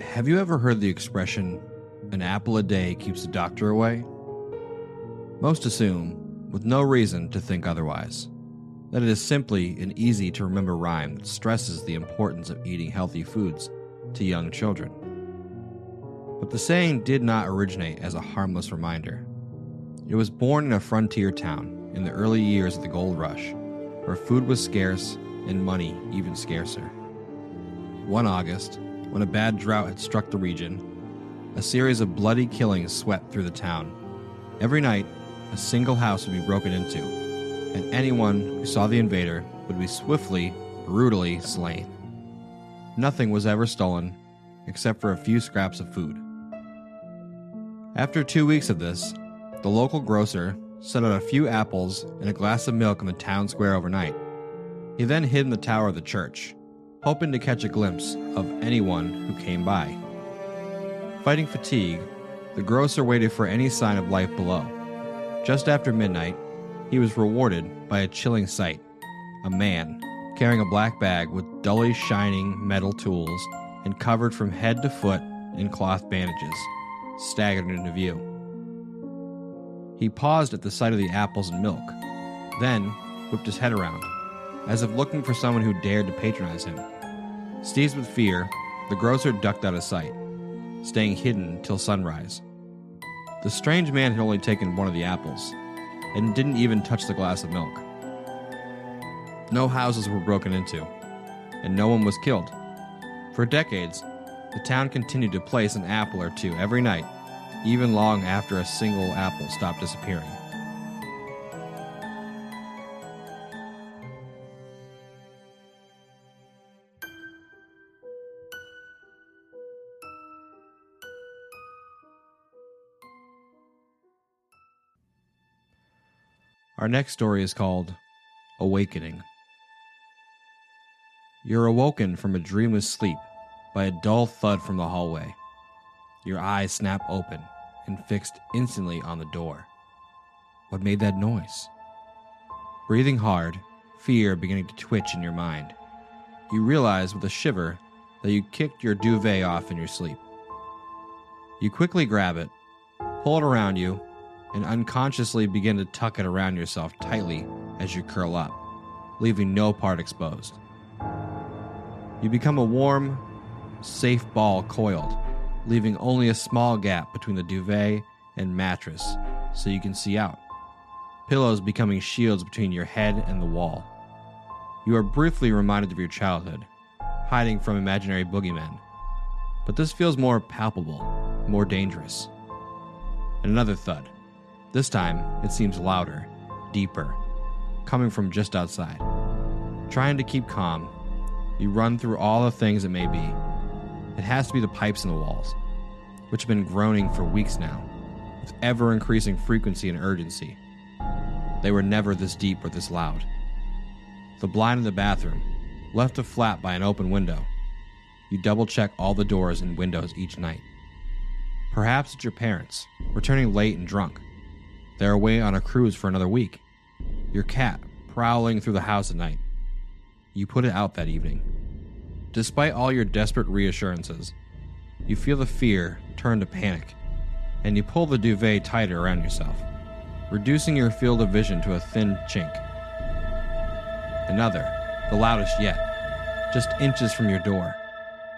Have you ever heard the expression, an apple a day keeps the doctor away? Most assume, with no reason to think otherwise, that it is simply an easy to remember rhyme that stresses the importance of eating healthy foods to young children. But the saying did not originate as a harmless reminder. It was born in a frontier town in the early years of the gold rush, where food was scarce and money even scarcer. One August, when a bad drought had struck the region, a series of bloody killings swept through the town. Every night, a single house would be broken into, and anyone who saw the invader would be swiftly, brutally slain. Nothing was ever stolen except for a few scraps of food. After two weeks of this, the local grocer set out a few apples and a glass of milk in the town square overnight. He then hid in the tower of the church, hoping to catch a glimpse of anyone who came by. Fighting fatigue, the grocer waited for any sign of life below. Just after midnight, he was rewarded by a chilling sight a man carrying a black bag with dully shining metal tools and covered from head to foot in cloth bandages, staggered into view. He paused at the sight of the apples and milk, then whipped his head around, as if looking for someone who dared to patronize him. Seized with fear, the grocer ducked out of sight, staying hidden till sunrise. The strange man had only taken one of the apples, and didn't even touch the glass of milk. No houses were broken into, and no one was killed. For decades, the town continued to place an apple or two every night, even long after a single apple stopped disappearing. Our next story is called Awakening. You're awoken from a dreamless sleep by a dull thud from the hallway. Your eyes snap open and fixed instantly on the door. What made that noise? Breathing hard, fear beginning to twitch in your mind, you realize with a shiver that you kicked your duvet off in your sleep. You quickly grab it, pull it around you, and unconsciously begin to tuck it around yourself tightly as you curl up, leaving no part exposed. You become a warm, safe ball coiled, leaving only a small gap between the duvet and mattress so you can see out. Pillows becoming shields between your head and the wall. You are briefly reminded of your childhood, hiding from imaginary boogeymen. But this feels more palpable, more dangerous. And another thud. This time, it seems louder, deeper, coming from just outside. Trying to keep calm, you run through all the things it may be. It has to be the pipes in the walls, which have been groaning for weeks now, with ever increasing frequency and urgency. They were never this deep or this loud. The blind in the bathroom, left a flap by an open window. You double check all the doors and windows each night. Perhaps it's your parents, returning late and drunk. They're away on a cruise for another week. Your cat, prowling through the house at night. You put it out that evening. Despite all your desperate reassurances, you feel the fear turn to panic, and you pull the duvet tighter around yourself, reducing your field of vision to a thin chink. Another, the loudest yet, just inches from your door.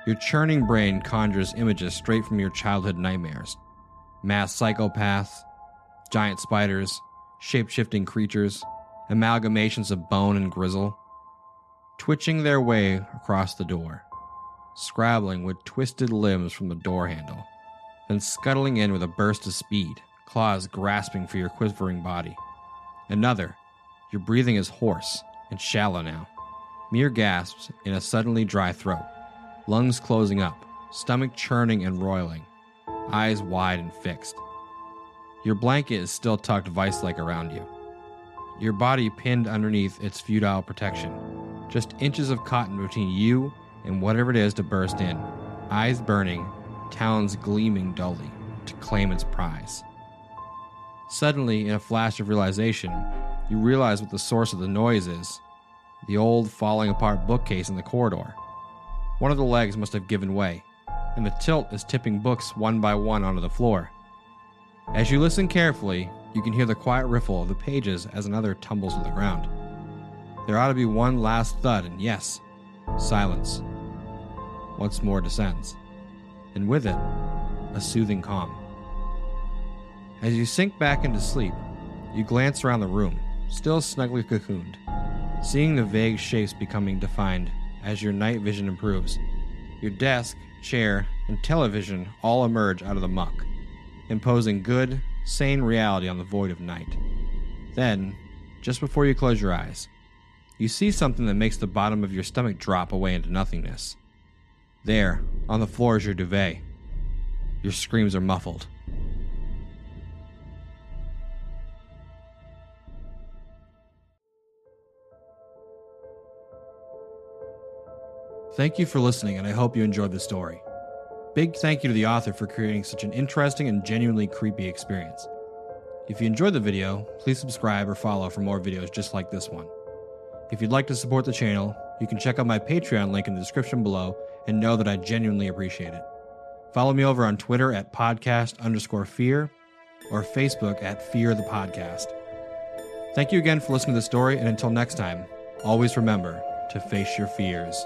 Your churning brain conjures images straight from your childhood nightmares mass psychopaths, giant spiders, shape shifting creatures, amalgamations of bone and grizzle, twitching their way across the door, scrabbling with twisted limbs from the door handle, then scuttling in with a burst of speed, claws grasping for your quivering body. Another, your breathing is hoarse and shallow now, mere gasps in a suddenly dry throat, lungs closing up, stomach churning and roiling, eyes wide and fixed. Your blanket is still tucked vice like around you. Your body pinned underneath its futile protection. Just inches of cotton between you and whatever it is to burst in. Eyes burning, talons gleaming dully to claim its prize. Suddenly, in a flash of realization, you realize what the source of the noise is the old falling apart bookcase in the corridor. One of the legs must have given way, and the tilt is tipping books one by one onto the floor. As you listen carefully, you can hear the quiet riffle of the pages as another tumbles to the ground. There ought to be one last thud, and yes, silence. Once more descends, and with it, a soothing calm. As you sink back into sleep, you glance around the room, still snugly cocooned, seeing the vague shapes becoming defined as your night vision improves. Your desk, chair, and television all emerge out of the muck, imposing good, sane reality on the void of night. Then, just before you close your eyes, you see something that makes the bottom of your stomach drop away into nothingness. There, on the floor, is your duvet. Your screams are muffled. Thank you for listening, and I hope you enjoyed the story. Big thank you to the author for creating such an interesting and genuinely creepy experience. If you enjoyed the video, please subscribe or follow for more videos just like this one. If you'd like to support the channel, you can check out my Patreon link in the description below and know that I genuinely appreciate it. Follow me over on Twitter at podcast underscore fear or Facebook at fear the podcast. Thank you again for listening to the story, and until next time, always remember to face your fears.